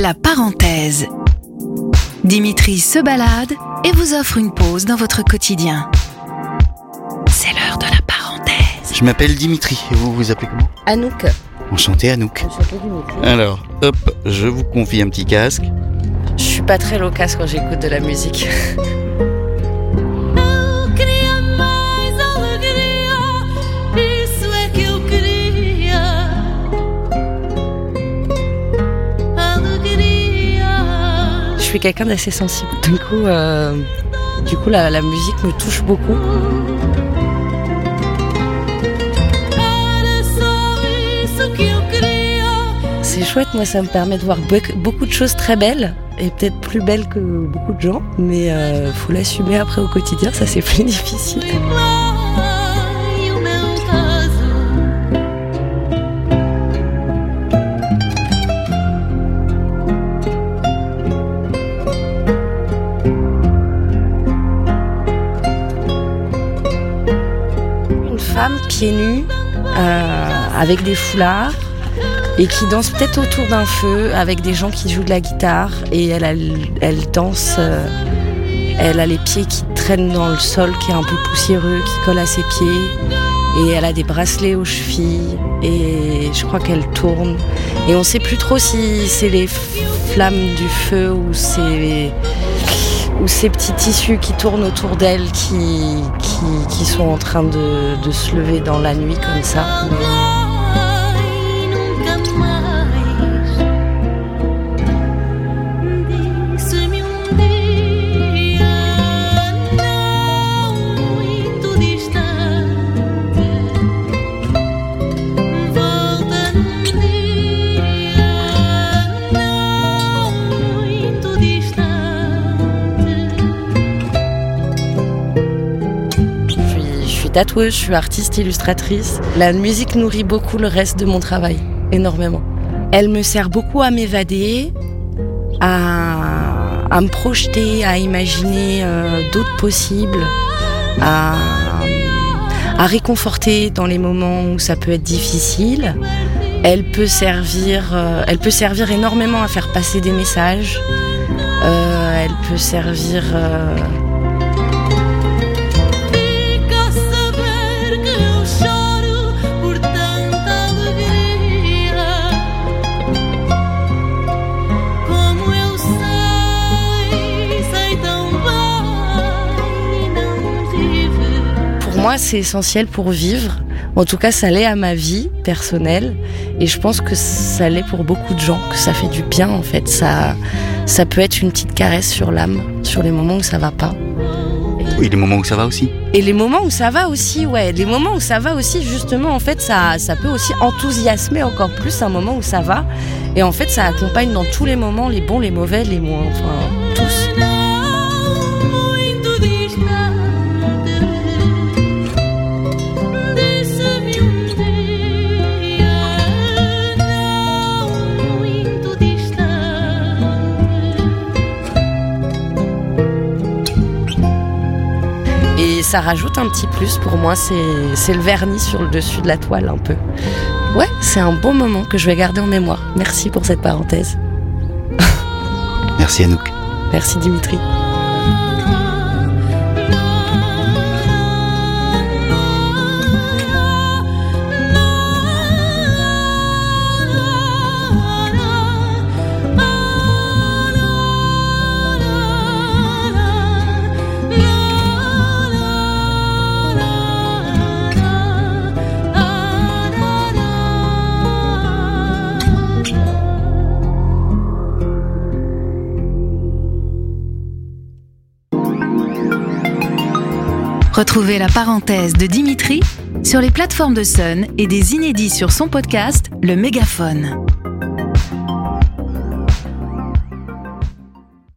La parenthèse. Dimitri se balade et vous offre une pause dans votre quotidien. C'est l'heure de la parenthèse. Je m'appelle Dimitri et vous vous appelez comment? Anouk. Enchanté Anouk. Alors, hop, je vous confie un petit casque. Je suis pas très loquace quand j'écoute de la musique. suis quelqu'un d'assez sensible. Du coup, euh, du coup la, musique me touche beaucoup. C'est chouette, moi ça me permet de voir beaucoup de choses très belles et peut-être plus belles que beaucoup de gens, mais euh, faut l'assumer après au quotidien, ça c'est plus difficile. Une femme pieds nus, euh, avec des foulards, et qui danse peut-être autour d'un feu avec des gens qui jouent de la guitare, et elle, elle danse, euh, elle a les pieds qui traînent dans le sol, qui est un peu poussiéreux, qui colle à ses pieds, et elle a des bracelets aux chevilles, et je crois qu'elle tourne. Et on sait plus trop si c'est les flammes du feu ou c'est ou ces petits tissus qui tournent autour d'elle qui, sont en train de se lever dans la nuit comme ça. Suis, tatoueuse, je suis artiste illustratrice. La musique nourrit beaucoup le reste de mon travail, énormément. Elle me sert beaucoup à m'évader, à, me projeter, à imaginer euh, d'autres possibles, à, à réconforter dans les moments où ça peut être difficile. Elle peut servir, euh, elle peut servir énormément à faire passer des messages. Euh, elle peut servir moi, c'est essentiel pour vivre. En tout cas, ça l'est à ma vie personnelle. Et je pense que ça l'est pour beaucoup de gens, que ça fait du bien en fait. Ça, ça peut être une petite caresse sur l'âme, sur les moments où ça va pas. Oui, les moments où ça va aussi. Et les moments où ça va aussi, ouais. Les moments où ça va aussi, justement, en fait, ça, ça peut aussi enthousiasmer encore plus un moment où ça va. Et en fait, ça accompagne dans tous les moments, les bons, les mauvais, les moins, enfin, tous. Ça rajoute un petit plus pour moi, c'est c'est le vernis sur le dessus de la toile un peu. Ouais, c'est un bon moment que je vais garder en mémoire. Merci pour cette parenthèse. Merci Anouk. Merci Dimitri. Retrouvez la parenthèse de Dimitri sur les plateformes de Sun et des inédits sur son podcast Le Mégaphone.